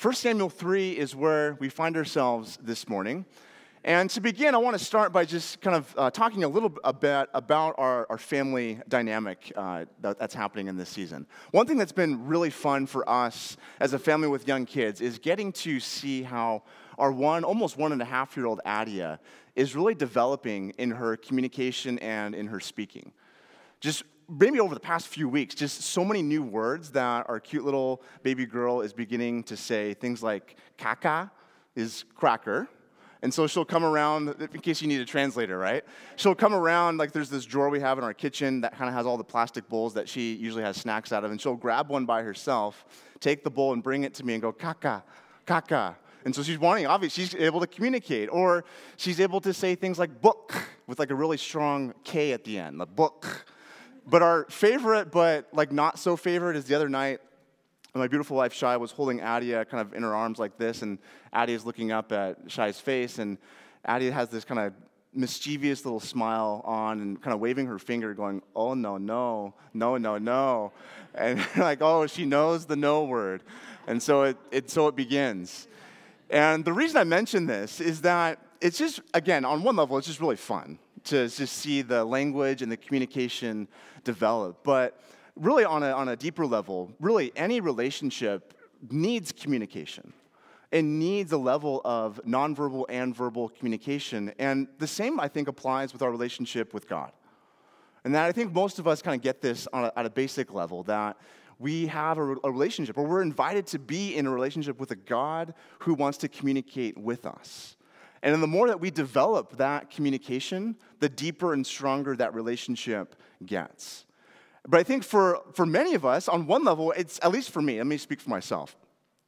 1 Samuel 3 is where we find ourselves this morning. And to begin, I want to start by just kind of uh, talking a little bit about our, our family dynamic uh, that, that's happening in this season. One thing that's been really fun for us as a family with young kids is getting to see how our one, almost one and a half year old Adia is really developing in her communication and in her speaking. Just maybe over the past few weeks, just so many new words that our cute little baby girl is beginning to say. Things like kaka is cracker and so she'll come around, in case you need a translator, right? She'll come around, like there's this drawer we have in our kitchen that kind of has all the plastic bowls that she usually has snacks out of. And she'll grab one by herself, take the bowl and bring it to me and go, kaka, kaka. And so she's wanting, obviously, she's able to communicate. Or she's able to say things like book with like a really strong K at the end, the book. But our favorite, but like not so favorite, is the other night my beautiful wife Shai was holding Adia kind of in her arms like this, and Adia is looking up at Shai's face, and Adia has this kind of mischievous little smile on and kind of waving her finger, going, Oh, no, no, no, no, no. And like, oh, she knows the no word. And so it, it, so it begins. And the reason I mention this is that it's just, again, on one level, it's just really fun to just see the language and the communication develop. But really on a, on a deeper level, really any relationship needs communication. It needs a level of nonverbal and verbal communication. And the same, I think, applies with our relationship with God. And that I think most of us kind of get this a, at a basic level that we have a, a relationship, or we're invited to be in a relationship with a God who wants to communicate with us. And the more that we develop that communication, the deeper and stronger that relationship gets. But I think for, for many of us, on one level, it's at least for me, let me speak for myself,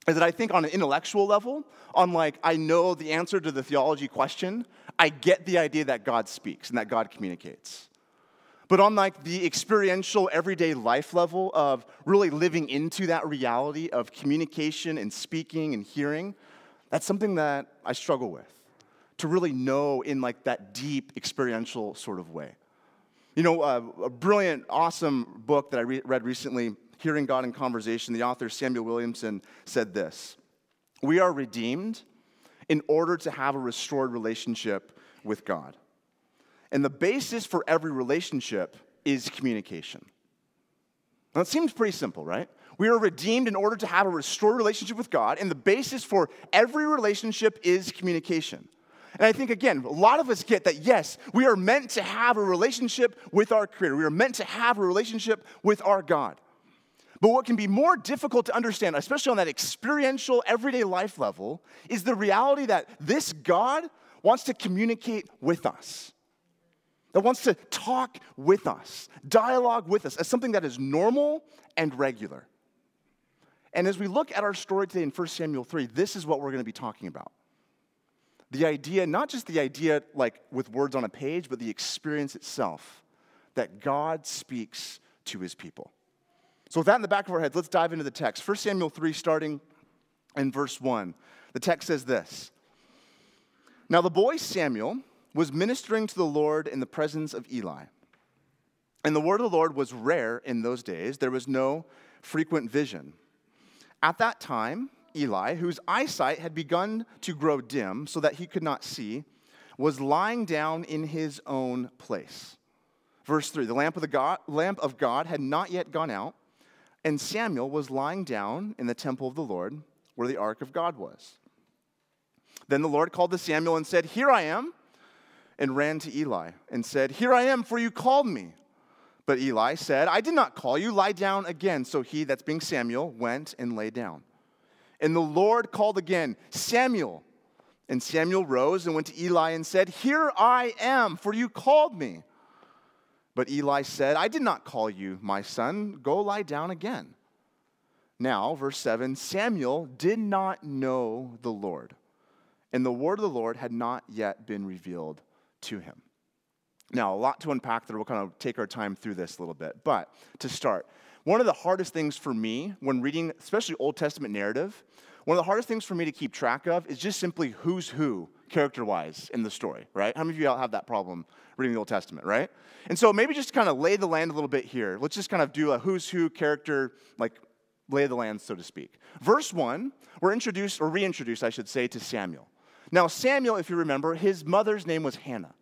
is that I think on an intellectual level, on like, I know the answer to the theology question, I get the idea that God speaks and that God communicates. But on like the experiential everyday life level of really living into that reality of communication and speaking and hearing, that's something that I struggle with to really know in like that deep experiential sort of way. You know, uh, a brilliant, awesome book that I re- read recently, Hearing God in Conversation, the author Samuel Williamson said this We are redeemed in order to have a restored relationship with God. And the basis for every relationship is communication. Now, it seems pretty simple, right? We are redeemed in order to have a restored relationship with God, and the basis for every relationship is communication. And I think, again, a lot of us get that, yes, we are meant to have a relationship with our Creator. We are meant to have a relationship with our God. But what can be more difficult to understand, especially on that experiential, everyday life level, is the reality that this God wants to communicate with us, that wants to talk with us, dialogue with us, as something that is normal and regular. And as we look at our story today in 1 Samuel 3, this is what we're going to be talking about. The idea, not just the idea like with words on a page, but the experience itself that God speaks to his people. So, with that in the back of our heads, let's dive into the text. 1 Samuel 3, starting in verse 1. The text says this Now the boy Samuel was ministering to the Lord in the presence of Eli. And the word of the Lord was rare in those days, there was no frequent vision. At that time, Eli, whose eyesight had begun to grow dim so that he could not see, was lying down in his own place. Verse 3 The lamp of, the God, lamp of God had not yet gone out, and Samuel was lying down in the temple of the Lord where the ark of God was. Then the Lord called to Samuel and said, Here I am, and ran to Eli and said, Here I am, for you called me. But Eli said, I did not call you, lie down again. So he, that's being Samuel, went and lay down. And the Lord called again, Samuel. And Samuel rose and went to Eli and said, Here I am, for you called me. But Eli said, I did not call you, my son. Go lie down again. Now, verse 7 Samuel did not know the Lord, and the word of the Lord had not yet been revealed to him. Now, a lot to unpack there. We'll kind of take our time through this a little bit. But to start, one of the hardest things for me when reading, especially Old Testament narrative, one of the hardest things for me to keep track of is just simply who's who character wise in the story, right? How many of you all have that problem reading the Old Testament, right? And so maybe just kind of lay the land a little bit here. Let's just kind of do a who's who character, like lay the land, so to speak. Verse 1, we're introduced, or reintroduced, I should say, to Samuel. Now, Samuel, if you remember, his mother's name was Hannah.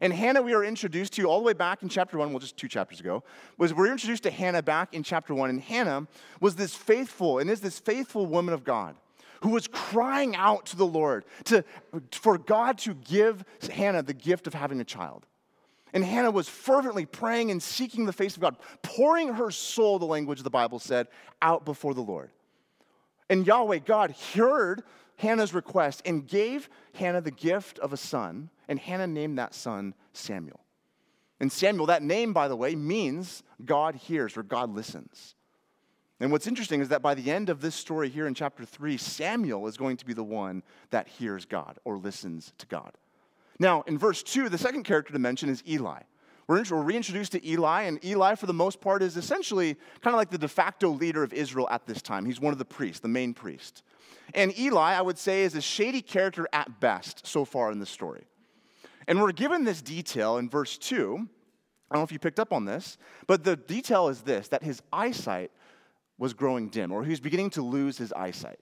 And Hannah, we are introduced to all the way back in chapter one, well, just two chapters ago, was we're introduced to Hannah back in chapter one. And Hannah was this faithful, and is this faithful woman of God who was crying out to the Lord to, for God to give Hannah the gift of having a child. And Hannah was fervently praying and seeking the face of God, pouring her soul, the language of the Bible said, out before the Lord. And Yahweh, God, heard Hannah's request and gave Hannah the gift of a son, and Hannah named that son Samuel. And Samuel, that name, by the way, means God hears or God listens. And what's interesting is that by the end of this story here in chapter 3, Samuel is going to be the one that hears God or listens to God. Now, in verse 2, the second character to mention is Eli. We're, reintroduced to Eli, and Eli, for the most part, is essentially kind of like the de facto leader of Israel at this time. He's one of the priests, the main priest. And Eli, I would say, is a shady character at best so far in the story. And we're given this detail in verse 2. I don't know if you picked up on this, but the detail is this that his eyesight was growing dim, or he was beginning to lose his eyesight.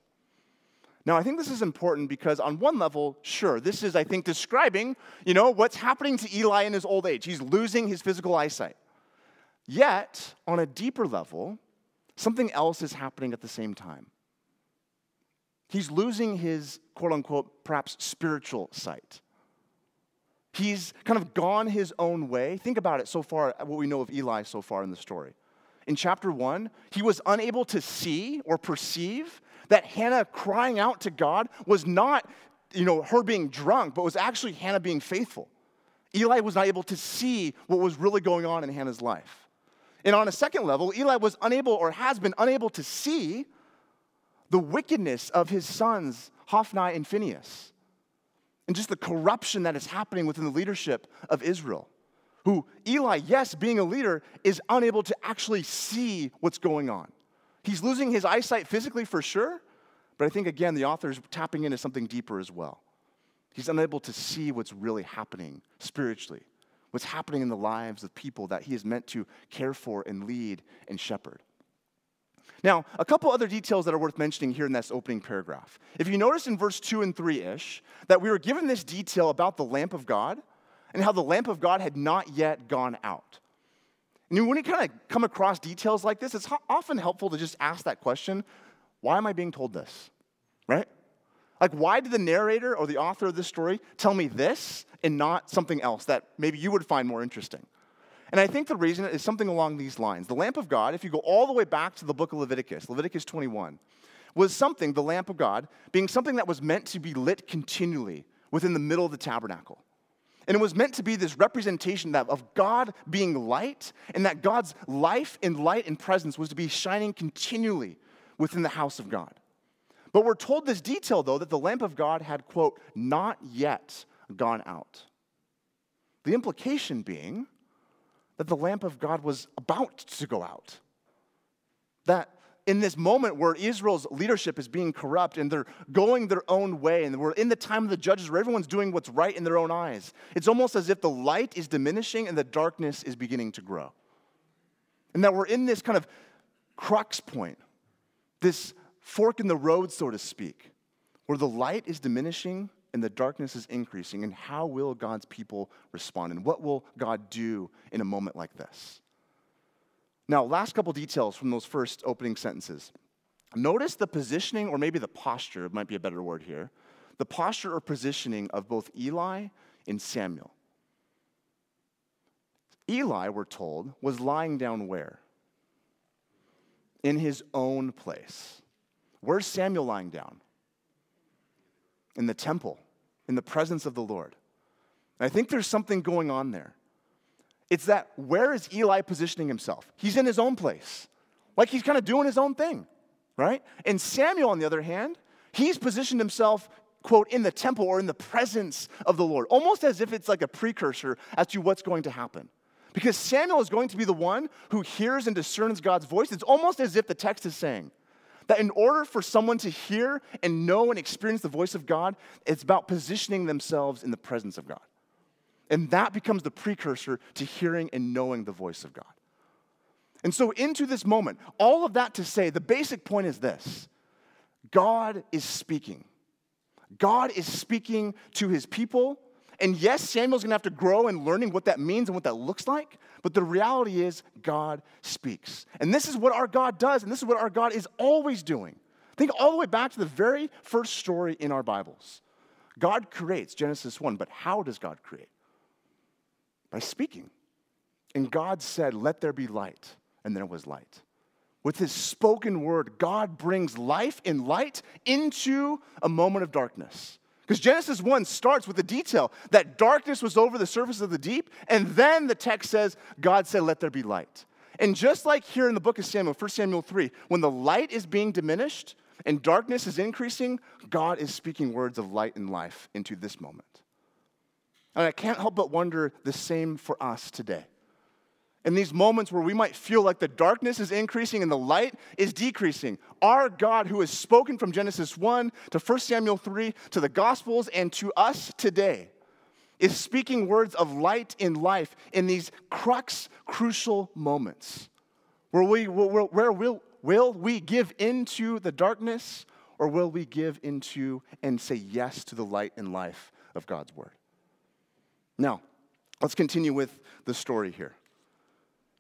Now, I think this is important because, on one level, sure, this is, I think, describing, you know, what's happening to Eli in his old age. He's losing his physical eyesight. Yet, on a deeper level, something else is happening at the same time. He's losing his quote unquote, perhaps spiritual sight. He's kind of gone his own way. Think about it so far, what we know of Eli so far in the story. In chapter one, he was unable to see or perceive that Hannah crying out to God was not, you know, her being drunk, but was actually Hannah being faithful. Eli was not able to see what was really going on in Hannah's life. And on a second level, Eli was unable or has been unable to see the wickedness of his sons, Hophni and Phinehas, and just the corruption that is happening within the leadership of Israel. Who Eli, yes, being a leader, is unable to actually see what's going on. He's losing his eyesight physically for sure, but I think again, the author is tapping into something deeper as well. He's unable to see what's really happening spiritually, what's happening in the lives of people that he is meant to care for and lead and shepherd. Now, a couple other details that are worth mentioning here in this opening paragraph. If you notice in verse 2 and 3 ish, that we were given this detail about the lamp of God and how the lamp of God had not yet gone out. And when you kind of come across details like this, it's often helpful to just ask that question why am I being told this? Right? Like, why did the narrator or the author of this story tell me this and not something else that maybe you would find more interesting? And I think the reason is something along these lines. The lamp of God, if you go all the way back to the book of Leviticus, Leviticus 21, was something, the lamp of God, being something that was meant to be lit continually within the middle of the tabernacle. And it was meant to be this representation that of God being light, and that God's life and light and presence was to be shining continually within the house of God. But we're told this detail, though, that the lamp of God had, quote, not yet gone out. The implication being that the lamp of God was about to go out. That in this moment where Israel's leadership is being corrupt and they're going their own way, and we're in the time of the judges where everyone's doing what's right in their own eyes, it's almost as if the light is diminishing and the darkness is beginning to grow. And that we're in this kind of crux point, this fork in the road, so to speak, where the light is diminishing and the darkness is increasing, and how will God's people respond? And what will God do in a moment like this? Now, last couple details from those first opening sentences. Notice the positioning, or maybe the posture, might be a better word here, the posture or positioning of both Eli and Samuel. Eli, we're told, was lying down where? In his own place. Where's Samuel lying down? in the temple, in the presence of the Lord. And I think there's something going on there. It's that where is Eli positioning himself? He's in his own place, like he's kind of doing his own thing, right? And Samuel, on the other hand, he's positioned himself, quote, in the temple or in the presence of the Lord, almost as if it's like a precursor as to what's going to happen. Because Samuel is going to be the one who hears and discerns God's voice. It's almost as if the text is saying, that in order for someone to hear and know and experience the voice of God, it's about positioning themselves in the presence of God. And that becomes the precursor to hearing and knowing the voice of God. And so, into this moment, all of that to say, the basic point is this God is speaking. God is speaking to his people. And yes, Samuel's gonna have to grow in learning what that means and what that looks like. But the reality is, God speaks. And this is what our God does, and this is what our God is always doing. Think all the way back to the very first story in our Bibles. God creates, Genesis 1, but how does God create? By speaking. And God said, Let there be light, and there was light. With his spoken word, God brings life and light into a moment of darkness. Because Genesis 1 starts with the detail that darkness was over the surface of the deep, and then the text says, God said, Let there be light. And just like here in the book of Samuel, 1 Samuel 3, when the light is being diminished and darkness is increasing, God is speaking words of light and life into this moment. And I can't help but wonder the same for us today in these moments where we might feel like the darkness is increasing and the light is decreasing, our God, who has spoken from Genesis 1 to 1 Samuel 3 to the Gospels and to us today, is speaking words of light in life in these crux, crucial moments where, we, where, where will, will we give into the darkness or will we give into and say yes to the light and life of God's Word? Now, let's continue with the story here.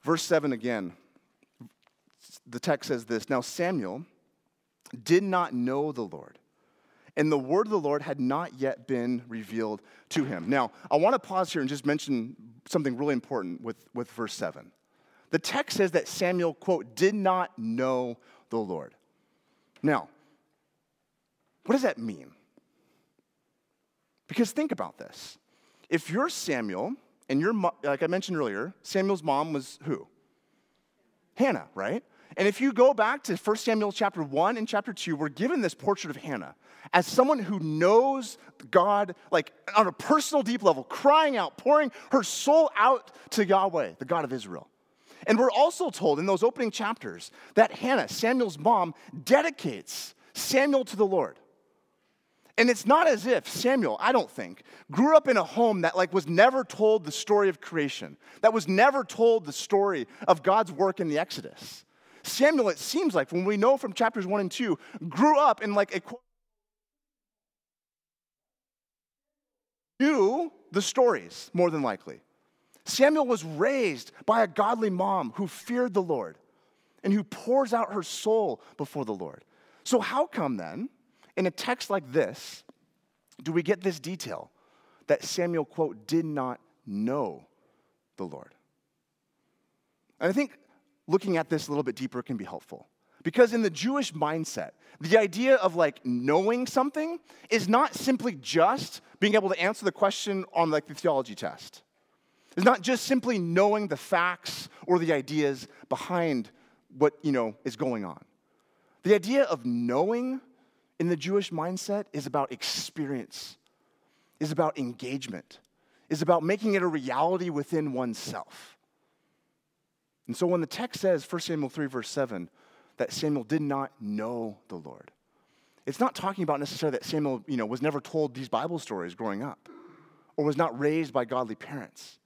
Verse 7 again, the text says this Now Samuel did not know the Lord, and the word of the Lord had not yet been revealed to him. Now, I want to pause here and just mention something really important with, with verse 7. The text says that Samuel, quote, did not know the Lord. Now, what does that mean? Because think about this. If you're Samuel and your, like I mentioned earlier, Samuel's mom was who? Hannah, right? And if you go back to 1 Samuel chapter 1 and chapter 2, we're given this portrait of Hannah as someone who knows God, like on a personal, deep level, crying out, pouring her soul out to Yahweh, the God of Israel. And we're also told in those opening chapters that Hannah, Samuel's mom, dedicates Samuel to the Lord. And it's not as if Samuel, I don't think, grew up in a home that like was never told the story of creation, that was never told the story of God's work in the Exodus. Samuel, it seems like, when we know from chapters one and two, grew up in like a knew the stories more than likely. Samuel was raised by a godly mom who feared the Lord and who pours out her soul before the Lord. So, how come then? In a text like this, do we get this detail that Samuel, quote, did not know the Lord? And I think looking at this a little bit deeper can be helpful. Because in the Jewish mindset, the idea of like knowing something is not simply just being able to answer the question on like the theology test. It's not just simply knowing the facts or the ideas behind what, you know, is going on. The idea of knowing in the Jewish mindset is about experience, is about engagement, is about making it a reality within oneself. And so when the text says, 1 Samuel 3, verse 7, that Samuel did not know the Lord, it's not talking about necessarily that Samuel you know, was never told these Bible stories growing up or was not raised by godly parents.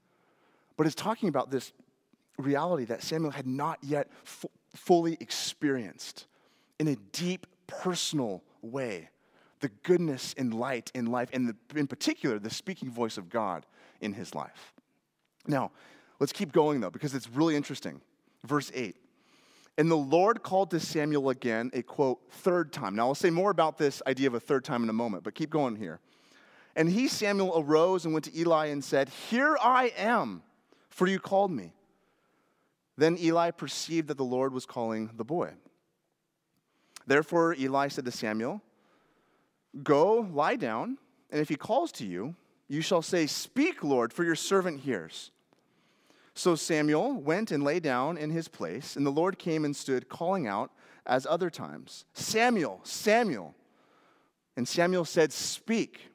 But it's talking about this reality that Samuel had not yet fully experienced in a deep, personal way the goodness and light in life, and the, in particular, the speaking voice of God in his life. Now, let's keep going though, because it's really interesting. Verse 8. And the Lord called to Samuel again a quote, third time. Now, I'll say more about this idea of a third time in a moment, but keep going here. And he, Samuel, arose and went to Eli and said, Here I am, for you called me. Then Eli perceived that the Lord was calling the boy. Therefore, Eli said to Samuel, Go, lie down, and if he calls to you, you shall say, Speak, Lord, for your servant hears. So Samuel went and lay down in his place, and the Lord came and stood, calling out as other times, Samuel, Samuel. And Samuel said, Speak,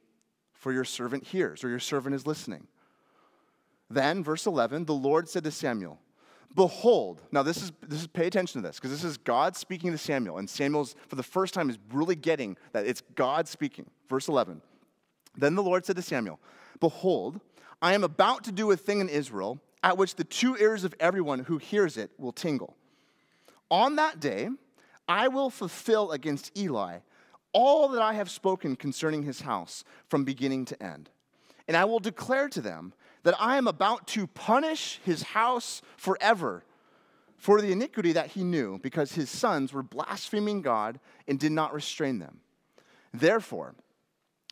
for your servant hears, or your servant is listening. Then, verse 11, the Lord said to Samuel, Behold, now this is, this is pay attention to this, because this is God speaking to Samuel, and Samuel's, for the first time, is really getting that it's God speaking. Verse 11. Then the Lord said to Samuel, Behold, I am about to do a thing in Israel at which the two ears of everyone who hears it will tingle. On that day, I will fulfill against Eli all that I have spoken concerning his house from beginning to end. And I will declare to them that I am about to punish his house forever for the iniquity that he knew, because his sons were blaspheming God and did not restrain them. Therefore,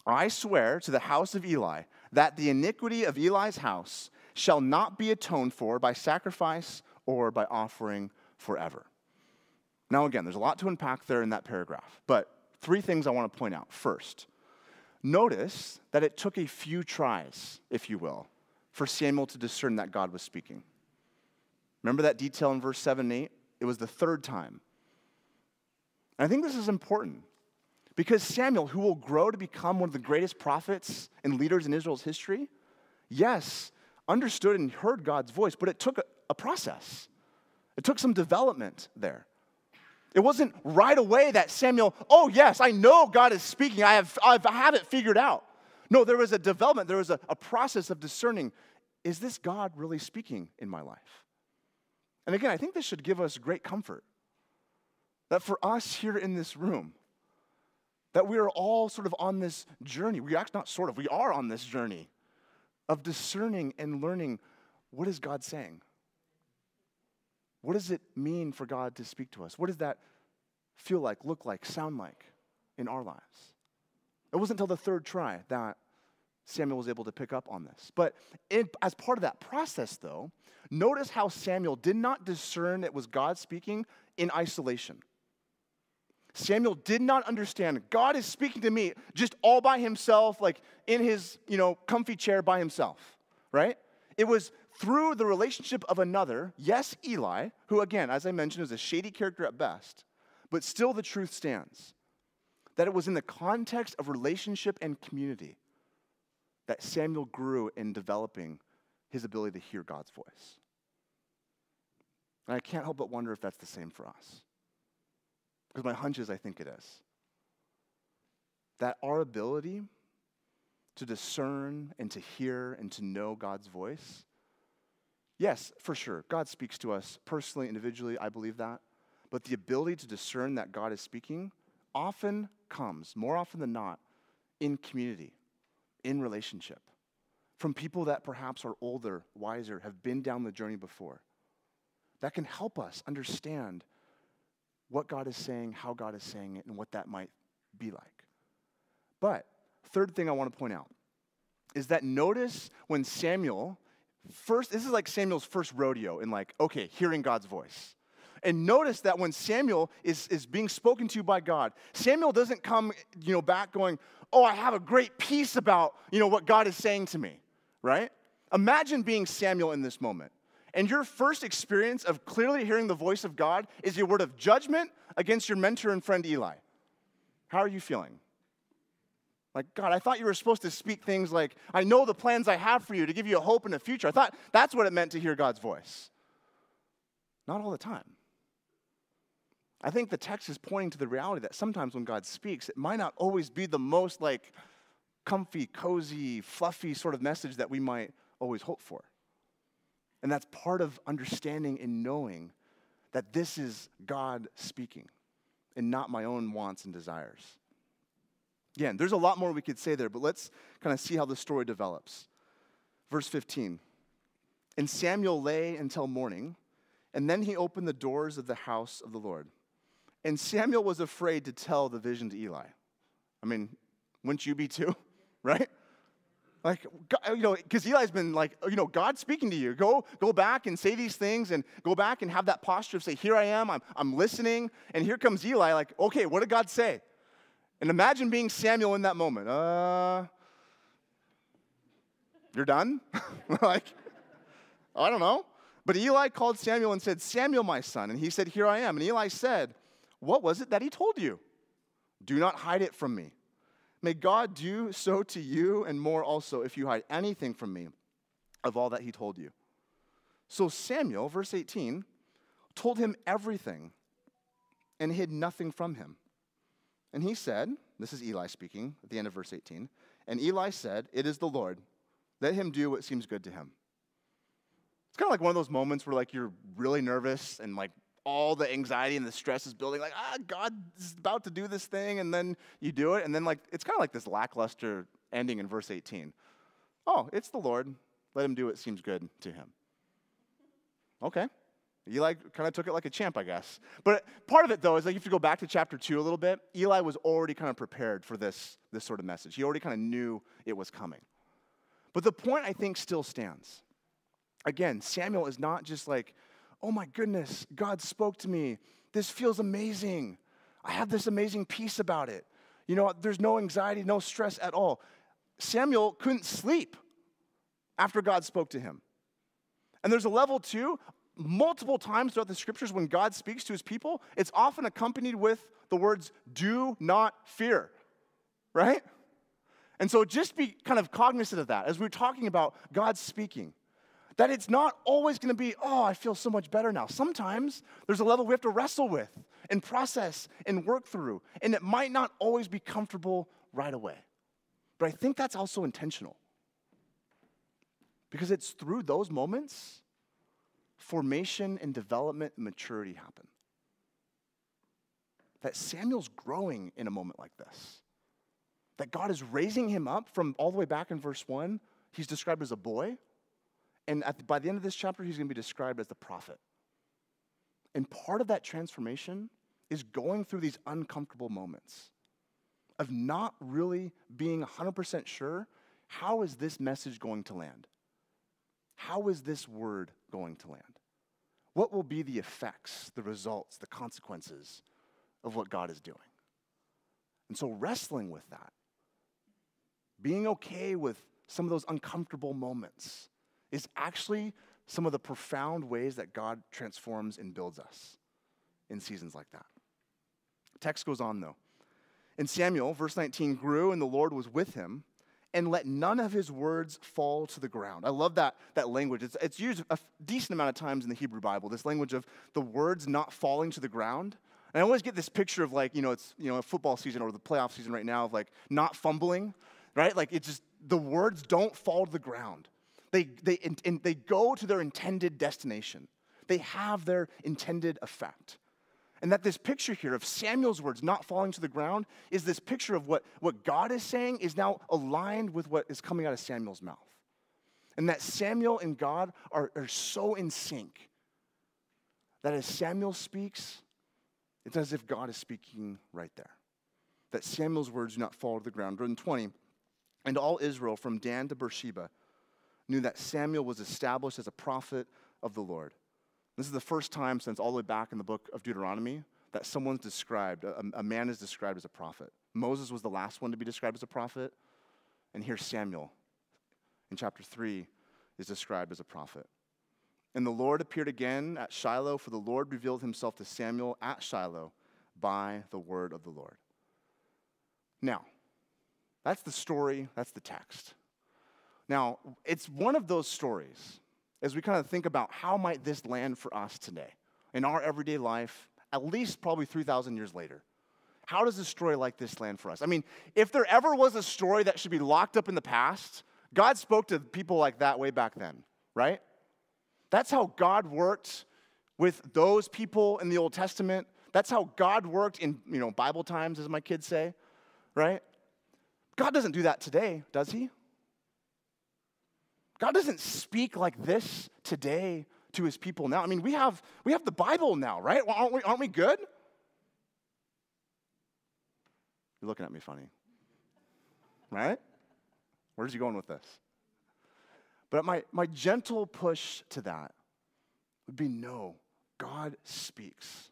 I swear to the house of Eli that the iniquity of Eli's house shall not be atoned for by sacrifice or by offering forever. Now, again, there's a lot to unpack there in that paragraph, but three things I want to point out. First, notice that it took a few tries, if you will, for Samuel to discern that God was speaking. Remember that detail in verse 7 and 8? It was the third time. And I think this is important because Samuel, who will grow to become one of the greatest prophets and leaders in Israel's history, yes, understood and heard God's voice, but it took a, a process. It took some development there. It wasn't right away that Samuel, oh, yes, I know God is speaking. I have, I've, I have it figured out. No, there was a development, there was a, a process of discerning is this God really speaking in my life? And again, I think this should give us great comfort that for us here in this room, that we are all sort of on this journey. We actually not sort of, we are on this journey of discerning and learning what is God saying? What does it mean for God to speak to us? What does that feel like, look like, sound like in our lives? It wasn't until the third try that Samuel was able to pick up on this. But in, as part of that process, though, notice how Samuel did not discern it was God speaking in isolation. Samuel did not understand God is speaking to me just all by himself, like in his, you know, comfy chair by himself, right? It was through the relationship of another, yes, Eli, who again, as I mentioned, is a shady character at best, but still the truth stands that it was in the context of relationship and community that Samuel grew in developing his ability to hear God's voice. And I can't help but wonder if that's the same for us. Because my hunch is I think it is. That our ability to discern and to hear and to know God's voice, yes, for sure, God speaks to us personally, individually, I believe that. But the ability to discern that God is speaking often comes, more often than not, in community, in relationship, from people that perhaps are older, wiser, have been down the journey before. That can help us understand what God is saying, how God is saying it, and what that might be like. But, third thing I want to point out is that notice when Samuel first, this is like Samuel's first rodeo in like, okay, hearing God's voice. And notice that when Samuel is, is being spoken to by God, Samuel doesn't come, you know, back going, oh, I have a great peace about, you know, what God is saying to me, right? Imagine being Samuel in this moment and your first experience of clearly hearing the voice of God is a word of judgment against your mentor and friend Eli. How are you feeling? Like, God, I thought you were supposed to speak things like, I know the plans I have for you to give you a hope in the future. I thought that's what it meant to hear God's voice. Not all the time. I think the text is pointing to the reality that sometimes when God speaks, it might not always be the most like comfy, cozy, fluffy sort of message that we might always hope for. And that's part of understanding and knowing that this is God speaking and not my own wants and desires. Again, there's a lot more we could say there, but let's kind of see how the story develops. Verse 15 And Samuel lay until morning, and then he opened the doors of the house of the Lord. And Samuel was afraid to tell the vision to Eli. I mean, wouldn't you be too, right? Like, you know, because Eli's been like, you know, God speaking to you. Go, go back and say these things and go back and have that posture of say, here I am, I'm, I'm listening. And here comes Eli, like, okay, what did God say? And imagine being Samuel in that moment. Uh, you're done? like, I don't know. But Eli called Samuel and said, Samuel, my son. And he said, Here I am. And Eli said, What was it that he told you? Do not hide it from me. May God do so to you and more also if you hide anything from me of all that he told you. So Samuel, verse 18, told him everything and hid nothing from him. And he said, This is Eli speaking at the end of verse 18. And Eli said, It is the Lord. Let him do what seems good to him. It's kind of like one of those moments where like you're really nervous and like all the anxiety and the stress is building, like, ah, God is about to do this thing, and then you do it, and then like it's kind of like this lackluster ending in verse 18. Oh, it's the Lord. Let him do what seems good to him. Okay. Eli kind of took it like a champ, I guess. But part of it, though, is like if you go back to chapter two a little bit. Eli was already kind of prepared for this, this sort of message. He already kind of knew it was coming. But the point, I think, still stands. Again, Samuel is not just like, oh my goodness, God spoke to me. This feels amazing. I have this amazing peace about it. You know, there's no anxiety, no stress at all. Samuel couldn't sleep after God spoke to him. And there's a level two, multiple times throughout the scriptures when God speaks to his people, it's often accompanied with the words, do not fear, right? And so just be kind of cognizant of that as we're talking about God speaking. That it's not always going to be, oh, I feel so much better now. Sometimes there's a level we have to wrestle with and process and work through. And it might not always be comfortable right away. But I think that's also intentional. Because it's through those moments formation and development and maturity happen. That Samuel's growing in a moment like this. That God is raising him up from all the way back in verse 1. He's described as a boy and the, by the end of this chapter, he's going to be described as the prophet. And part of that transformation is going through these uncomfortable moments of not really being 100% sure how is this message going to land? How is this word going to land? What will be the effects, the results, the consequences of what God is doing? And so, wrestling with that, being okay with some of those uncomfortable moments, is actually some of the profound ways that God transforms and builds us in seasons like that. Text goes on though. And Samuel, verse 19, grew and the Lord was with him and let none of his words fall to the ground. I love that, that language. It's, it's used a decent amount of times in the Hebrew Bible, this language of the words not falling to the ground. And I always get this picture of like, you know, it's, you know, a football season or the playoff season right now of like not fumbling, right? Like it's just, the words don't fall to the ground. They, they, and they go to their intended destination. They have their intended effect. And that this picture here of Samuel's words not falling to the ground is this picture of what, what God is saying is now aligned with what is coming out of Samuel's mouth. And that Samuel and God are, are so in sync that as Samuel speaks, it's as if God is speaking right there. That Samuel's words do not fall to the ground. Verse 20, and all Israel from Dan to Beersheba knew that Samuel was established as a prophet of the Lord. This is the first time since all the way back in the book of Deuteronomy that someone's described, a, a man is described as a prophet. Moses was the last one to be described as a prophet, and here Samuel in chapter 3 is described as a prophet. And the Lord appeared again at Shiloh, for the Lord revealed himself to Samuel at Shiloh by the word of the Lord. Now, that's the story, that's the text. Now, it's one of those stories as we kind of think about how might this land for us today in our everyday life, at least probably 3,000 years later. How does a story like this land for us? I mean, if there ever was a story that should be locked up in the past, God spoke to people like that way back then, right? That's how God worked with those people in the Old Testament. That's how God worked in, you know, Bible times, as my kids say, right? God doesn't do that today, does he? God doesn't speak like this today to his people now. I mean, we have, we have the Bible now, right? Well, aren't, we, aren't we good? You're looking at me funny. Right? Where's he going with this? But my, my gentle push to that would be no, God speaks.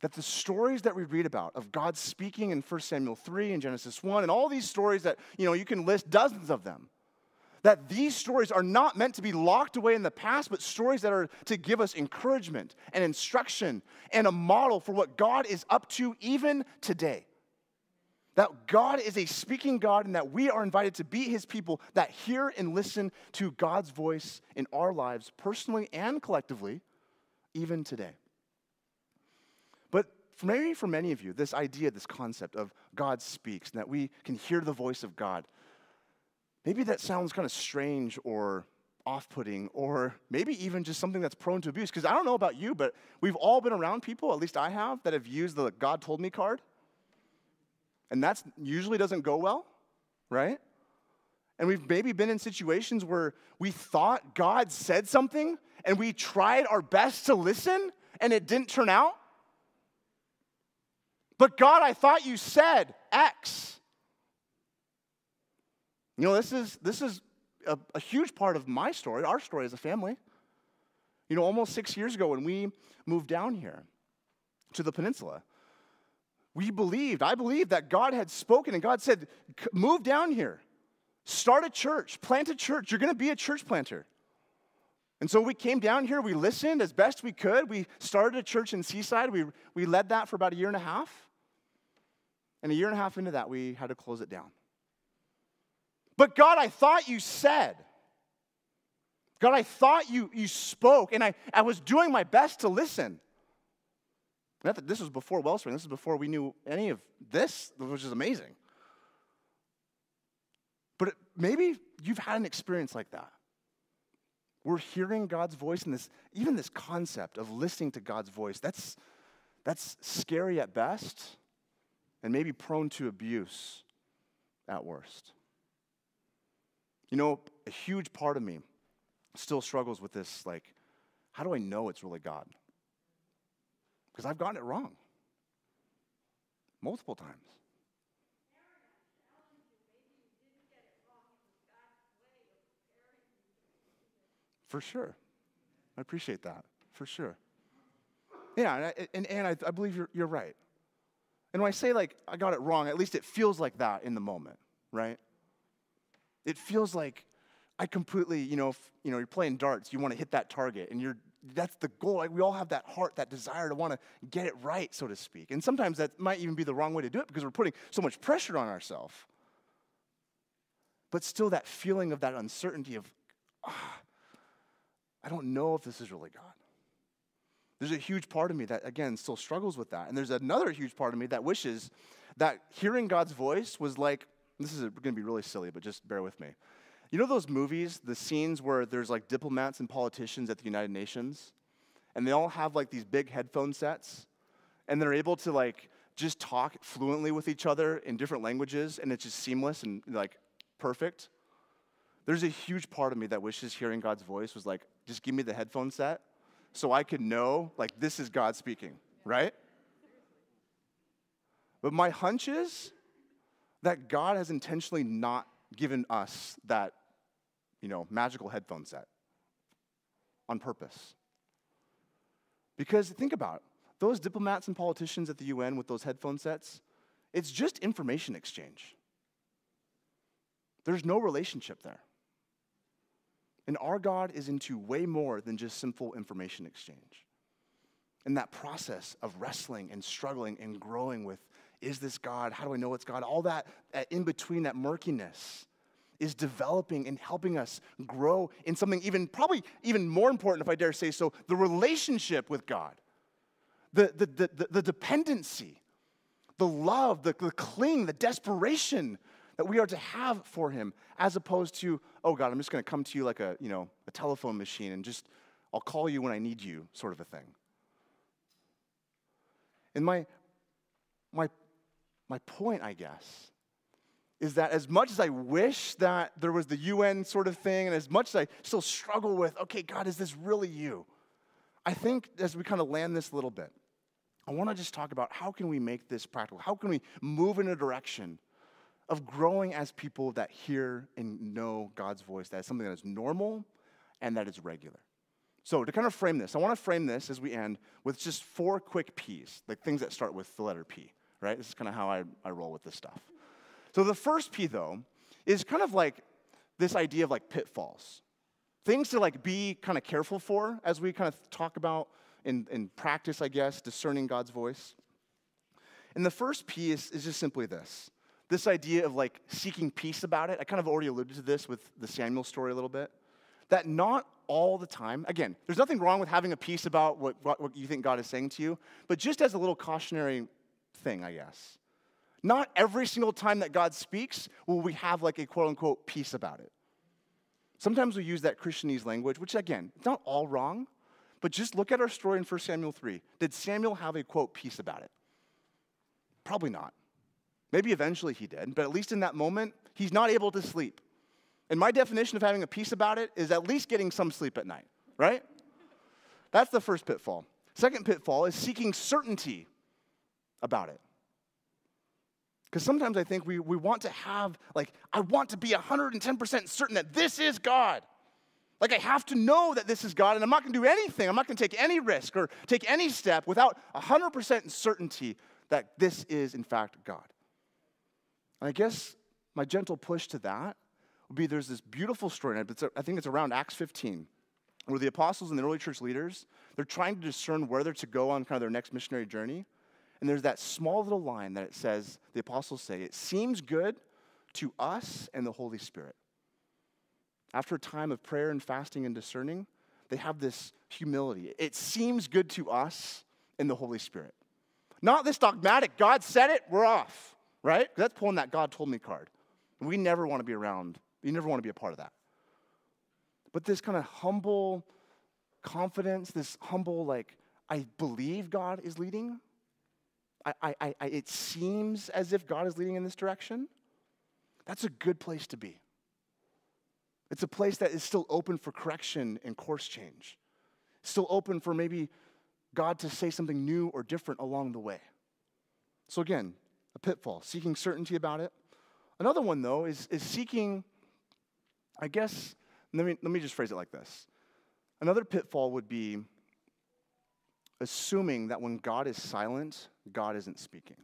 That the stories that we read about of God speaking in 1 Samuel 3 and Genesis 1 and all these stories that, you know, you can list dozens of them that these stories are not meant to be locked away in the past, but stories that are to give us encouragement and instruction and a model for what God is up to even today. That God is a speaking God and that we are invited to be his people that hear and listen to God's voice in our lives, personally and collectively, even today. But for maybe for many of you, this idea, this concept of God speaks, and that we can hear the voice of God, Maybe that sounds kind of strange or off putting or maybe even just something that's prone to abuse. Because I don't know about you, but we've all been around people, at least I have, that have used the God told me card. And that usually doesn't go well, right? And we've maybe been in situations where we thought God said something and we tried our best to listen and it didn't turn out. But God, I thought you said X. You know, this is, this is a, a, huge part of my story, our story as a family. You know, almost six years ago when we moved down here to the peninsula, we believed, I believed that God had spoken and God said, move down here, start a church, plant a church. You're going to be a church planter. And so we came down here, we listened as best we could. We started a church in Seaside. We, we led that for about a year and a half. And a year and a half into that, we had to close it down. But God, I thought you said. God, I thought you, you spoke, and I, I was doing my best to listen. This was before Wellspring, this is before we knew any of this, which is amazing. But maybe you've had an experience like that. We're hearing God's voice, and this, even this concept of listening to God's voice, that's, that's scary at best and maybe prone to abuse at worst. You know, a huge part of me still struggles with this like, how do I know it's really God? Because I've gotten it wrong multiple times. For sure. I appreciate that. For sure. Yeah, and, and, and I, I believe you're, you're right. And when I say, like, I got it wrong, at least it feels like that in the moment, right? It feels like I completely, you know, if, you know, you're playing darts, you want to hit that target, and you're that's the goal. Like we all have that heart, that desire to want to get it right, so to speak. And sometimes that might even be the wrong way to do it because we're putting so much pressure on ourselves. But still, that feeling of that uncertainty of, ah, I don't know if this is really God. There's a huge part of me that, again, still struggles with that. And there's another huge part of me that wishes that hearing God's voice was like this is going to be really silly, but just bear with me. You know those movies, the scenes where there's like diplomats and politicians at the United Nations, and they all have like these big headphone sets, and they're able to like just talk fluently with each other in different languages, and it's just seamless and like perfect. There's a huge part of me that wishes hearing God's voice was like, just give me the headphone set so I could know, like, this is God speaking, right? But my hunch is that God has intentionally not given us that, you know, magical headphone set on purpose. Because think about it. Those diplomats and politicians at the UN with those headphone sets, it's just information exchange. There's no relationship there. And our God is into way more than just simple information exchange. And that process of wrestling and struggling and growing with is this God? How do I know it's God? All that uh, in between, that murkiness, is developing and helping us grow in something even, probably even more important, if I dare say so, the relationship with God, the, the, the, the dependency, the love, the, the cling, the desperation that we are to have for Him, as opposed to, oh God, I'm just going to come to you like a, you know, a telephone machine and just, I'll call you when I need you, sort of a thing. And my, my my point, I guess, is that as much as I wish that there was the UN sort of thing, and as much as I still struggle with, okay, God, is this really you? I think as we kind of land this a little bit, I want to just talk about how can we make this practical? How can we move in a direction of growing as people that hear and know God's voice, that is something that is normal and that is regular. So, to kind of frame this, I want to frame this as we end with just four quick P's, like things that start with the letter P right? This is kind of how I, I roll with this stuff. So the first P, though, is kind of like this idea of like pitfalls. Things to like be kind of careful for as we kind of talk about in, in practice, I guess, discerning God's voice. And the first P is, is just simply this this idea of like seeking peace about it. I kind of already alluded to this with the Samuel story a little bit. That not all the time, again, there's nothing wrong with having a peace about what, what, what you think God is saying to you, but just as a little cautionary thing, I guess. Not every single time that God speaks will we have like a quote unquote peace about it. Sometimes we use that Christianese language, which again, it's not all wrong, but just look at our story in 1 Samuel 3. Did Samuel have a quote peace about it? Probably not. Maybe eventually he did, but at least in that moment, he's not able to sleep. And my definition of having a peace about it is at least getting some sleep at night, right? That's the first pitfall. Second pitfall is seeking certainty about it. Because sometimes I think we, we want to have, like, I want to be 110% certain that this is God. Like, I have to know that this is God, and I'm not going to do anything. I'm not going to take any risk or take any step without 100% certainty that this is, in fact, God. And I guess my gentle push to that would be there's this beautiful story, and I think it's around Acts 15, where the apostles and the early church leaders, they're trying to discern where they're to go on kind of their next missionary journey. And there's that small little line that it says, the apostles say, it seems good to us and the Holy Spirit. After a time of prayer and fasting and discerning, they have this humility. It seems good to us and the Holy Spirit. Not this dogmatic, God said it, we're off, right? That's pulling that God told me card. We never want to be around, you never want to be a part of that but this kind of humble confidence, this humble, like, I believe God is leading. I, I, I, it seems as if God is leading in this direction. That's a good place to be. It's a place that is still open for correction and course change, still open for maybe God to say something new or different along the way. So, again, a pitfall, seeking certainty about it. Another one, though, is, is seeking, I guess, let me, let me just phrase it like this. Another pitfall would be assuming that when God is silent, God isn't speaking.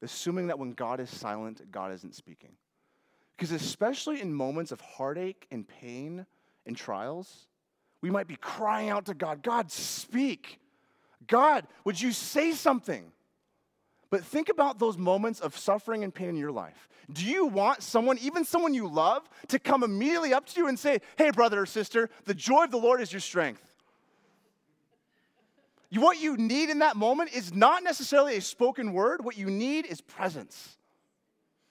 Assuming that when God is silent, God isn't speaking. Because especially in moments of heartache and pain and trials, we might be crying out to God, God, speak. God, would you say something? But think about those moments of suffering and pain in your life. Do you want someone, even someone you love, to come immediately up to you and say, Hey, brother or sister, the joy of the Lord is your strength? What you need in that moment is not necessarily a spoken word. What you need is presence.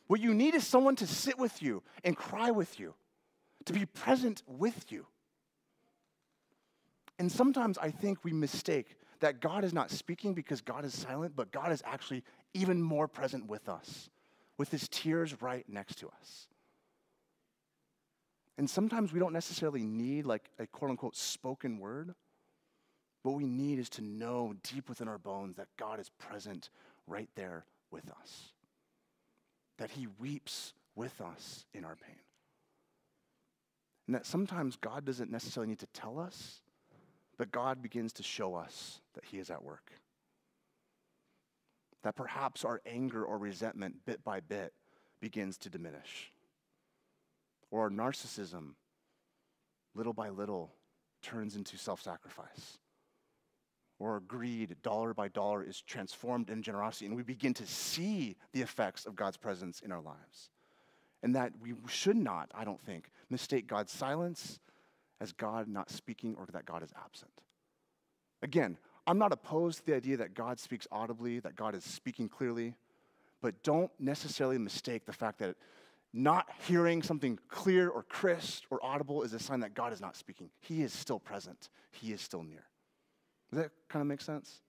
What you need is someone to sit with you and cry with you, to be present with you. And sometimes I think we mistake that God is not speaking because God is silent, but God is actually even more present with us, with his tears right next to us. And sometimes we don't necessarily need like a quote unquote spoken word. What we need is to know deep within our bones that God is present right there with us, that he weeps with us in our pain. And that sometimes God doesn't necessarily need to tell us, but God begins to show us that He is at work. That perhaps our anger or resentment, bit by bit, begins to diminish. Or our narcissism, little by little, turns into self sacrifice. Or our greed, dollar by dollar, is transformed in generosity, and we begin to see the effects of God's presence in our lives. And that we should not, I don't think, mistake God's silence as God not speaking or that God is absent. Again, I'm not opposed to the idea that God speaks audibly, that God is speaking clearly, but don't necessarily mistake the fact that not hearing something clear or crisp or audible is a sign that God is not speaking. He is still present, He is still near. Does that kind of make sense?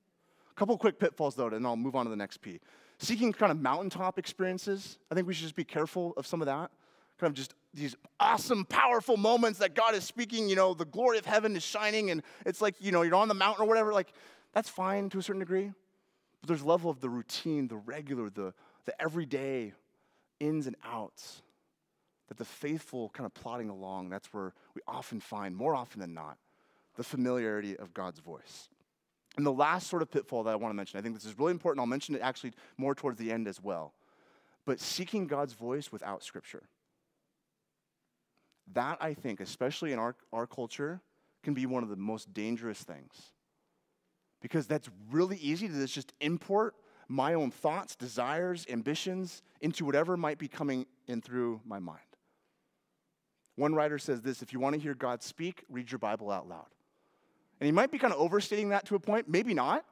A couple quick pitfalls, though, and I'll move on to the next P. Seeking kind of mountaintop experiences, I think we should just be careful of some of that kind of just these awesome, powerful moments that God is speaking, you know, the glory of heaven is shining, and it's like, you know, you're on the mountain or whatever. Like, that's fine to a certain degree. But there's level of the routine, the regular, the, the everyday ins and outs that the faithful kind of plodding along, that's where we often find, more often than not, the familiarity of God's voice. And the last sort of pitfall that I want to mention, I think this is really important. I'll mention it actually more towards the end as well. But seeking God's voice without Scripture. That, I think, especially in our, our culture, can be one of the most dangerous things. Because that's really easy to just import my own thoughts, desires, ambitions into whatever might be coming in through my mind. One writer says this if you want to hear God speak, read your Bible out loud. And he might be kind of overstating that to a point, maybe not,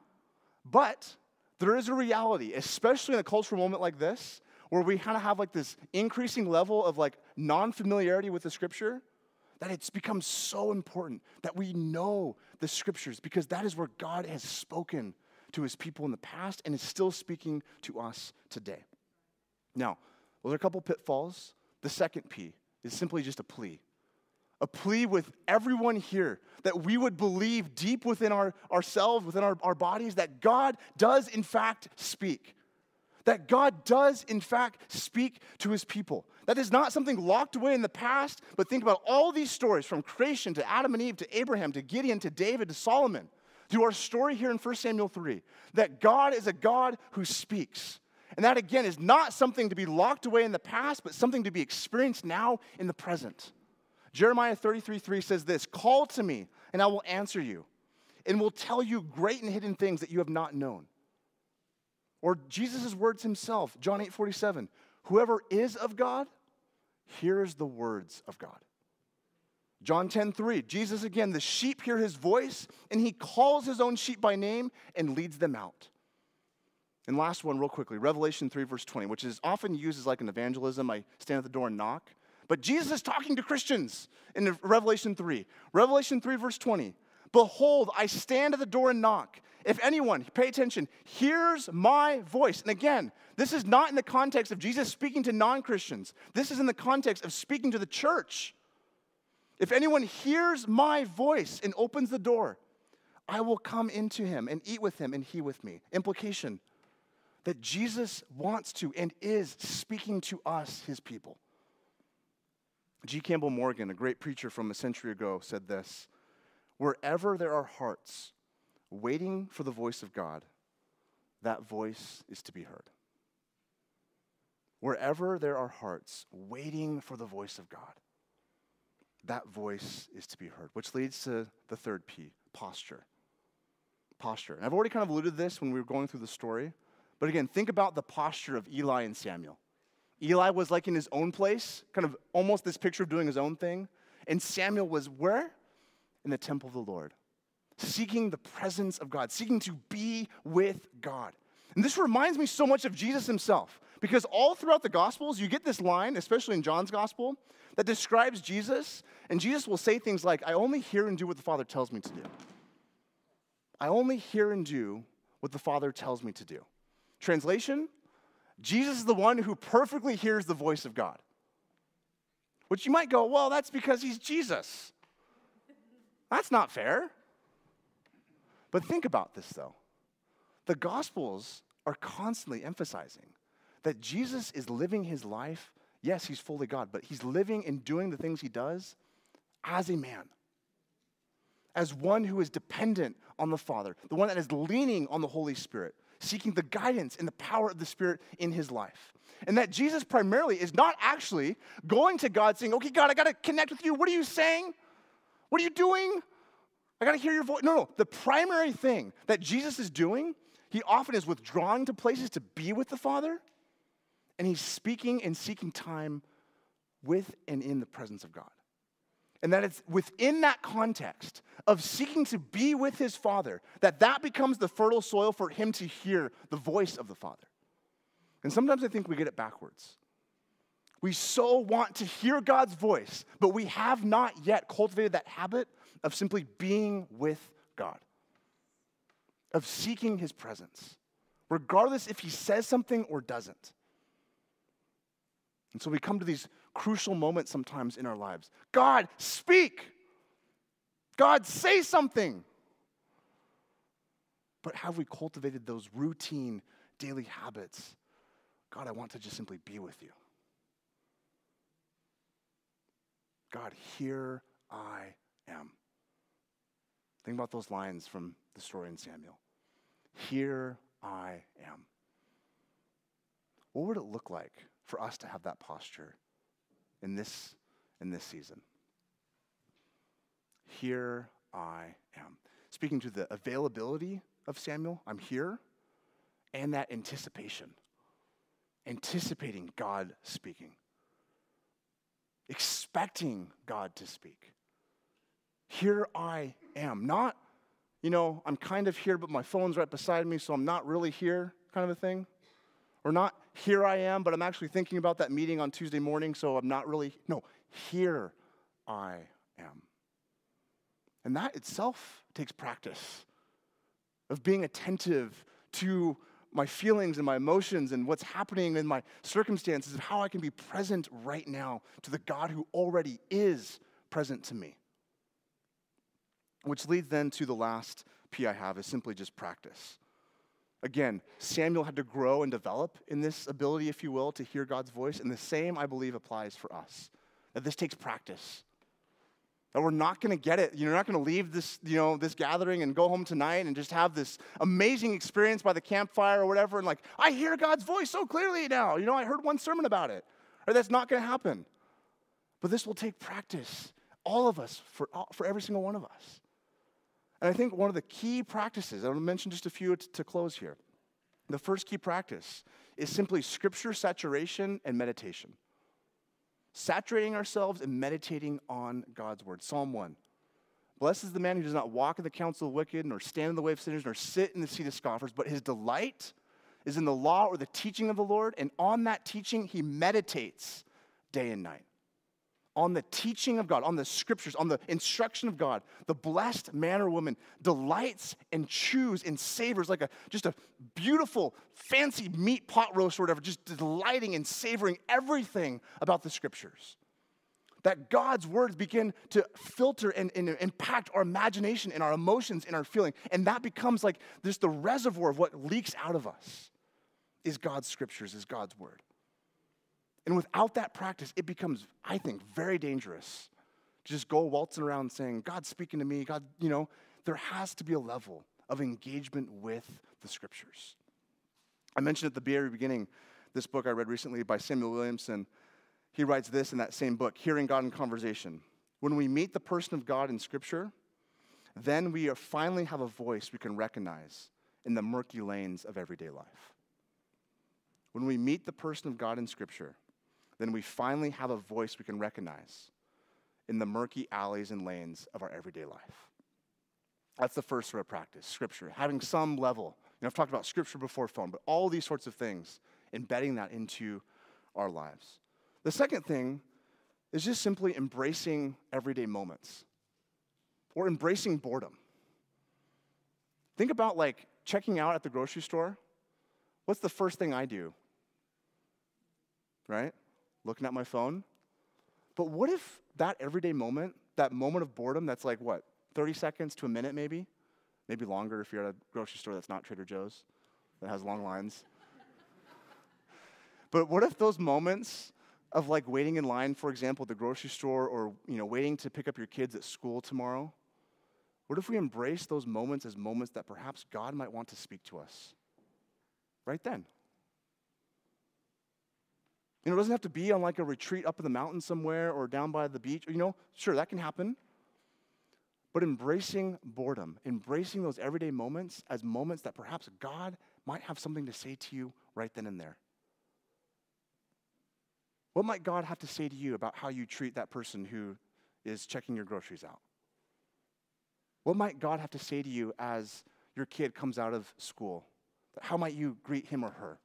but there is a reality, especially in a cultural moment like this, where we kind of have like this increasing level of like non familiarity with the scripture, that it's become so important that we know the scriptures because that is where God has spoken to his people in the past and is still speaking to us today. Now, those are a couple pitfalls. The second P is simply just a plea. A plea with everyone here that we would believe deep within our, ourselves, within our, our bodies, that God does in fact speak that God does, in fact, speak to his people. That is not something locked away in the past, but think about all these stories from creation to Adam and Eve to Abraham to Gideon to David to Solomon to our story here in 1 Samuel 3 that God is a God who speaks. And that, again, is not something to be locked away in the past, but something to be experienced now in the present. Jeremiah 33 3 says this Call to me, and I will answer you, and will tell you great and hidden things that you have not known. Or Jesus' words himself, John 8 47, whoever is of God hears the words of God. John 10 3, Jesus again, the sheep hear his voice, and he calls his own sheep by name and leads them out. And last one, real quickly Revelation 3, verse 20, which is often used as like an evangelism. I stand at the door and knock. But Jesus is talking to Christians in Revelation 3. Revelation 3, verse 20. Behold, I stand at the door and knock. If anyone, pay attention, hears my voice, and again, this is not in the context of Jesus speaking to non Christians, this is in the context of speaking to the church. If anyone hears my voice and opens the door, I will come into him and eat with him and he with me. Implication that Jesus wants to and is speaking to us, his people. G. Campbell Morgan, a great preacher from a century ago, said this Wherever there are hearts waiting for the voice of God, that voice is to be heard. Wherever there are hearts waiting for the voice of God, that voice is to be heard, which leads to the third P posture. Posture. And I've already kind of alluded to this when we were going through the story, but again, think about the posture of Eli and Samuel. Eli was like in his own place, kind of almost this picture of doing his own thing, and Samuel was where? in the temple of the Lord, seeking the presence of God, seeking to be with God. And this reminds me so much of Jesus himself, because all throughout the Gospels, you get this line, especially in John's Gospel, that describes Jesus, and Jesus will say things like, I only hear and do what the Father tells me to do. I only hear and do what the Father tells me to do. Translation Jesus is the one who perfectly hears the voice of God. Which you might go, well, that's because he's Jesus. That's not fair. But think about this, though. The Gospels are constantly emphasizing that Jesus is living his life. Yes, he's fully God, but he's living and doing the things he does as a man, as one who is dependent on the Father, the one that is leaning on the Holy Spirit, seeking the guidance and the power of the Spirit in his life. And that Jesus primarily is not actually going to God saying, Okay, God, I got to connect with you. What are you saying? What are you doing? I got to hear your voice. No, no. The primary thing that Jesus is doing, he often is withdrawing to places to be with the Father, and he's speaking and seeking time with and in the presence of God. And that it's within that context of seeking to be with his Father that that becomes the fertile soil for him to hear the voice of the Father. And sometimes I think we get it backwards. We so want to hear God's voice, but we have not yet cultivated that habit of simply being with God, of seeking his presence, regardless if he says something or doesn't. And so we come to these crucial moments sometimes in our lives God, speak! God, say something! But have we cultivated those routine daily habits? God, I want to just simply be with you. God, here I am. Think about those lines from the story in Samuel. Here I am. What would it look like for us to have that posture in this, in this season? Here I am. Speaking to the availability of Samuel, I'm here, and that anticipation, anticipating God speaking expecting God to speak. Here I am. Not, you know, I'm kind of here, but my phone's right beside me, so I'm not really here kind of a thing. Or not, here I am, but I'm actually thinking about that meeting on Tuesday morning, so I'm not really, no, here I am. And that itself takes practice of being attentive to my feelings and my emotions and what's happening in my circumstances of how I can be present right now to the God who already is present to me. Which leads then to the last P I have is simply just practice. Again, Samuel had to grow and develop in this ability, if you will, to hear God's voice. And the same, I believe, applies for us. That this takes practice. That we're not going to get it. You're not going to leave this, you know, this gathering and go home tonight and just have this amazing experience by the campfire or whatever. And like, I hear God's voice so clearly now. You know, I heard one sermon about it. Or that's not going to happen. But this will take practice. All of us, for, all, for every single one of us. And I think one of the key practices, I'm going to mention just a few to, to close here. The first key practice is simply scripture saturation and meditation. Saturating ourselves and meditating on God's word. Psalm 1. Blessed is the man who does not walk in the counsel of the wicked, nor stand in the way of sinners, nor sit in the seat of scoffers, but his delight is in the law or the teaching of the Lord, and on that teaching he meditates day and night on the teaching of God, on the scriptures, on the instruction of God, the blessed man or woman delights and chews and savors like a just a beautiful, fancy meat pot roast or whatever, just delighting and savoring everything about the scriptures. That God's words begin to filter and, and impact our imagination and our emotions and our feeling. And that becomes like just the reservoir of what leaks out of us is God's scriptures, is God's word. And without that practice, it becomes, I think, very dangerous to just go waltzing around saying, God's speaking to me. God, you know, there has to be a level of engagement with the scriptures. I mentioned at the very beginning this book I read recently by Samuel Williamson. He writes this in that same book Hearing God in Conversation. When we meet the person of God in scripture, then we finally have a voice we can recognize in the murky lanes of everyday life. When we meet the person of God in scripture, then we finally have a voice we can recognize in the murky alleys and lanes of our everyday life. That's the first sort of practice, scripture, having some level. You know, I've talked about scripture before phone, but all these sorts of things, embedding that into our lives. The second thing is just simply embracing everyday moments or embracing boredom. Think about like checking out at the grocery store. What's the first thing I do? Right? Looking at my phone. But what if that everyday moment, that moment of boredom that's like what, 30 seconds to a minute maybe? Maybe longer if you're at a grocery store that's not Trader Joe's, that has long lines. but what if those moments of like waiting in line, for example, at the grocery store or you know, waiting to pick up your kids at school tomorrow? What if we embrace those moments as moments that perhaps God might want to speak to us right then? You know, it doesn't have to be on like a retreat up in the mountains somewhere or down by the beach. You know, sure, that can happen. But embracing boredom, embracing those everyday moments as moments that perhaps God might have something to say to you right then and there. What might God have to say to you about how you treat that person who is checking your groceries out? What might God have to say to you as your kid comes out of school? How might you greet him or her?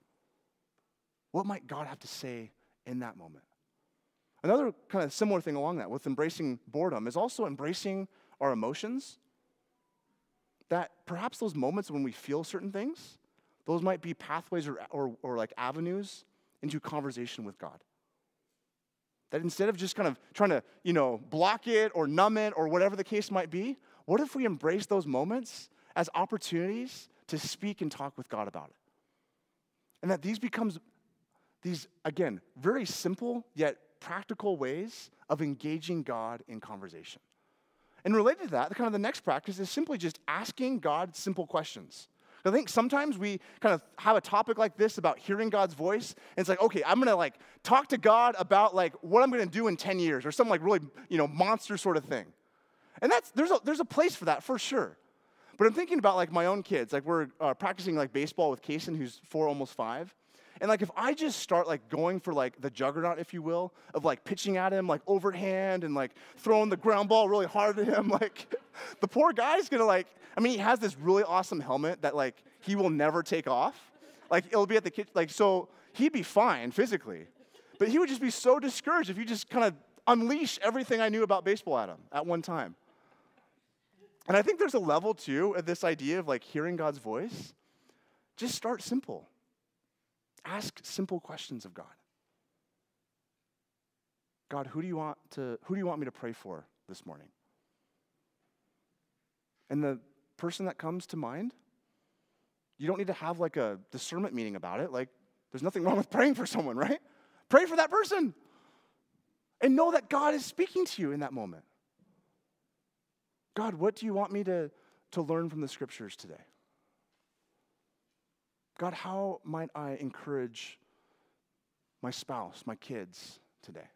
What might God have to say in that moment? Another kind of similar thing along that with embracing boredom is also embracing our emotions. That perhaps those moments when we feel certain things, those might be pathways or, or, or like avenues into conversation with God. That instead of just kind of trying to, you know, block it or numb it or whatever the case might be, what if we embrace those moments as opportunities to speak and talk with God about it? And that these becomes these, again, very simple yet practical ways of engaging God in conversation. And related to that, kind of the next practice is simply just asking God simple questions. I think sometimes we kind of have a topic like this about hearing God's voice, and it's like, okay, I'm gonna like talk to God about like what I'm gonna do in 10 years, or some like really, you know, monster sort of thing. And that's there's a there's a place for that for sure. But I'm thinking about like my own kids. Like we're uh, practicing like baseball with Kason, who's four, almost five. And like if I just start like going for like the juggernaut, if you will, of like pitching at him like overhand and like throwing the ground ball really hard at him, like the poor guy's gonna like, I mean, he has this really awesome helmet that like he will never take off. Like it'll be at the kitchen. Like so, he'd be fine physically, but he would just be so discouraged if you just kind of unleash everything I knew about baseball at him at one time. And I think there's a level too of this idea of like hearing God's voice. Just start simple. Ask simple questions of God. God, who do you want to who do you want me to pray for this morning? And the person that comes to mind, you don't need to have like a discernment meeting about it. Like there's nothing wrong with praying for someone, right? Pray for that person. And know that God is speaking to you in that moment. God, what do you want me to, to learn from the scriptures today? God, how might I encourage my spouse, my kids today?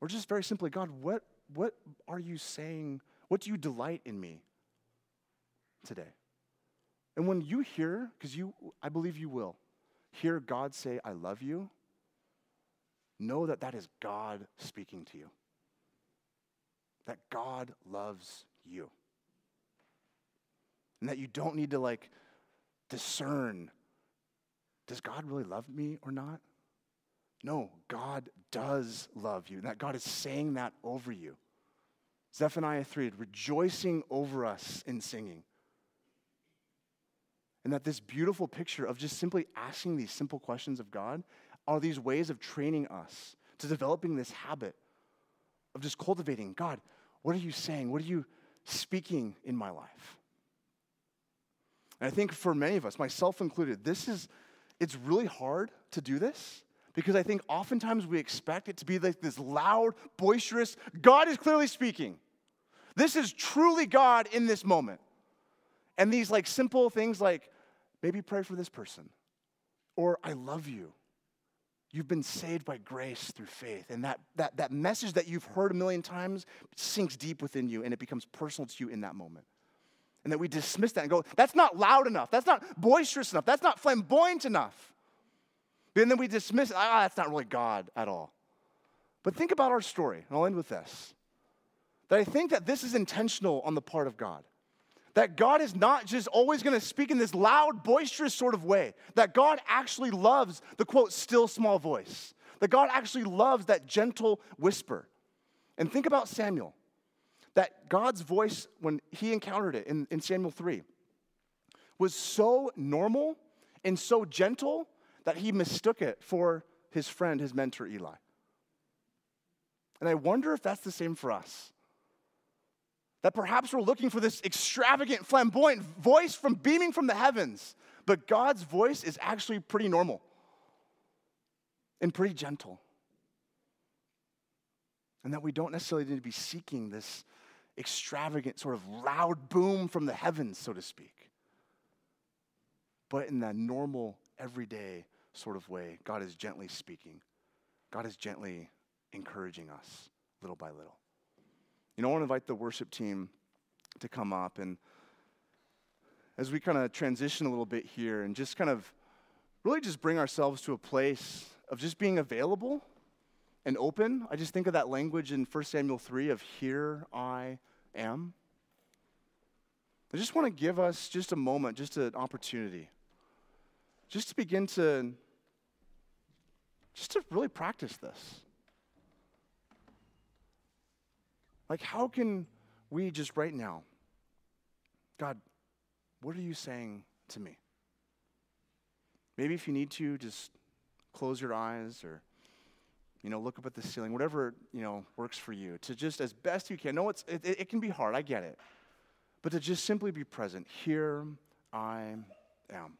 Or just very simply, God, what, what are you saying? What do you delight in me today? And when you hear, because you, I believe you will, hear God say, I love you, know that that is God speaking to you that God loves you. And that you don't need to like discern does God really love me or not? No, God does love you. And that God is saying that over you. Zephaniah 3, rejoicing over us in singing. And that this beautiful picture of just simply asking these simple questions of God are these ways of training us to developing this habit of just cultivating God, what are you saying? What are you speaking in my life? And I think for many of us, myself included, this is, it's really hard to do this because I think oftentimes we expect it to be like this loud, boisterous, God is clearly speaking. This is truly God in this moment. And these like simple things like, maybe pray for this person, or I love you, You've been saved by grace through faith. And that, that, that message that you've heard a million times sinks deep within you and it becomes personal to you in that moment. And that we dismiss that and go, that's not loud enough. That's not boisterous enough. That's not flamboyant enough. And then we dismiss it. Ah, that's not really God at all. But think about our story, and I'll end with this. That I think that this is intentional on the part of God. That God is not just always to speak in this loud, boisterous sort of way. That God actually loves the quote, still small voice. That God actually loves that gentle whisper. And think about Samuel. That God's voice, when he encountered it in, in Samuel 3, was so normal and so gentle that he mistook it for his friend, his mentor, Eli. And I wonder if that's the same for us. That perhaps we're looking for this extravagant, flamboyant voice from beaming from the heavens. But God's voice is actually pretty normal and pretty gentle. And that we don't necessarily need to be seeking this extravagant, sort of loud boom from the heavens, so to speak. But in that normal, everyday sort of way, God is gently speaking. God is gently encouraging us little by little. You know, I want to invite the worship team to come up. And as we kind of transition a little bit here and just kind of really just bring ourselves to a place of just being available and open, I just think of that language in 1 Samuel 3 of here I am. I just want to give us just a moment, just an opportunity, just to begin to, just to really practice this. Like, how can we just right now, God, what are you saying to me? Maybe if you need to, just close your eyes or, you know, look up at the ceiling, whatever, you know, works for you, to just as best you can. No, it's, it, it can be hard, I get it. But to just simply be present. Here I am.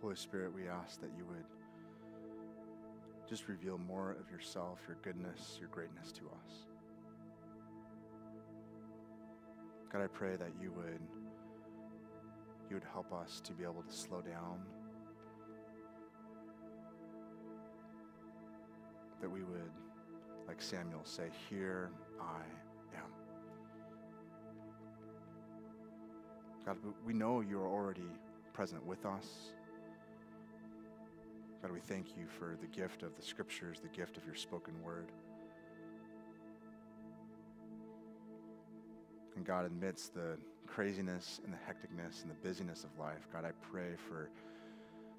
Holy Spirit, we ask that you would just reveal more of yourself, your goodness, your greatness to us. God, I pray that you would you would help us to be able to slow down. That we would, like Samuel, say, Here I am. God, we know you're already present with us. God, we thank you for the gift of the scriptures, the gift of your spoken word. And God, amidst the craziness and the hecticness and the busyness of life, God, I pray for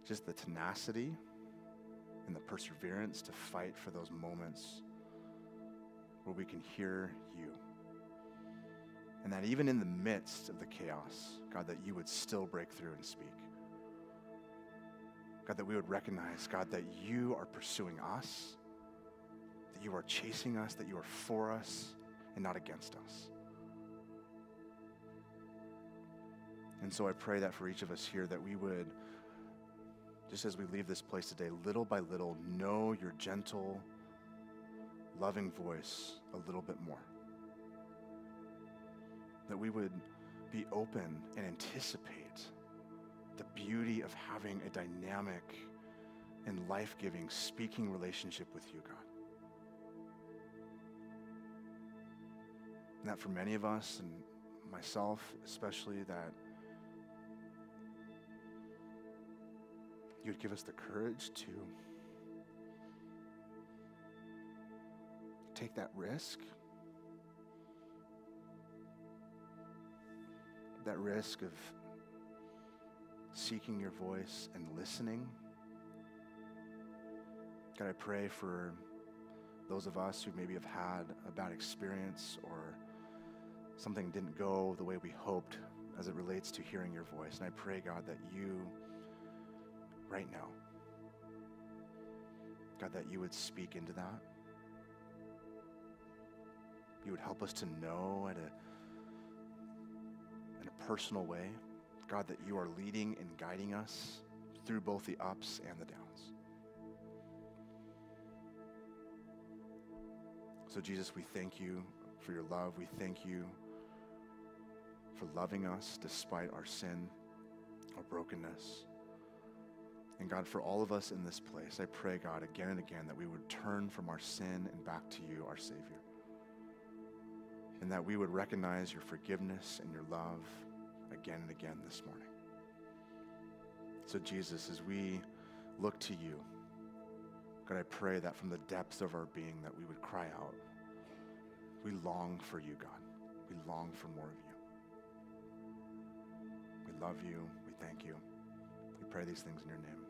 just the tenacity and the perseverance to fight for those moments where we can hear you. And that even in the midst of the chaos, God, that you would still break through and speak. God, that we would recognize, God, that you are pursuing us, that you are chasing us, that you are for us and not against us. And so I pray that for each of us here, that we would, just as we leave this place today, little by little, know your gentle, loving voice a little bit more. That we would be open and anticipate the beauty of having a dynamic and life giving, speaking relationship with you, God. And that for many of us, and myself especially, that you would give us the courage to take that risk. That risk of seeking your voice and listening. God, I pray for those of us who maybe have had a bad experience or something didn't go the way we hoped as it relates to hearing your voice. And I pray, God, that you right now. God, that you would speak into that. You would help us to know at a, in a personal way, God, that you are leading and guiding us through both the ups and the downs. So, Jesus, we thank you for your love. We thank you for loving us despite our sin, our brokenness. And God, for all of us in this place, I pray, God, again and again, that we would turn from our sin and back to you, our Savior. And that we would recognize your forgiveness and your love again and again this morning. So, Jesus, as we look to you, God, I pray that from the depths of our being that we would cry out. We long for you, God. We long for more of you. We love you. We thank you. We pray these things in your name.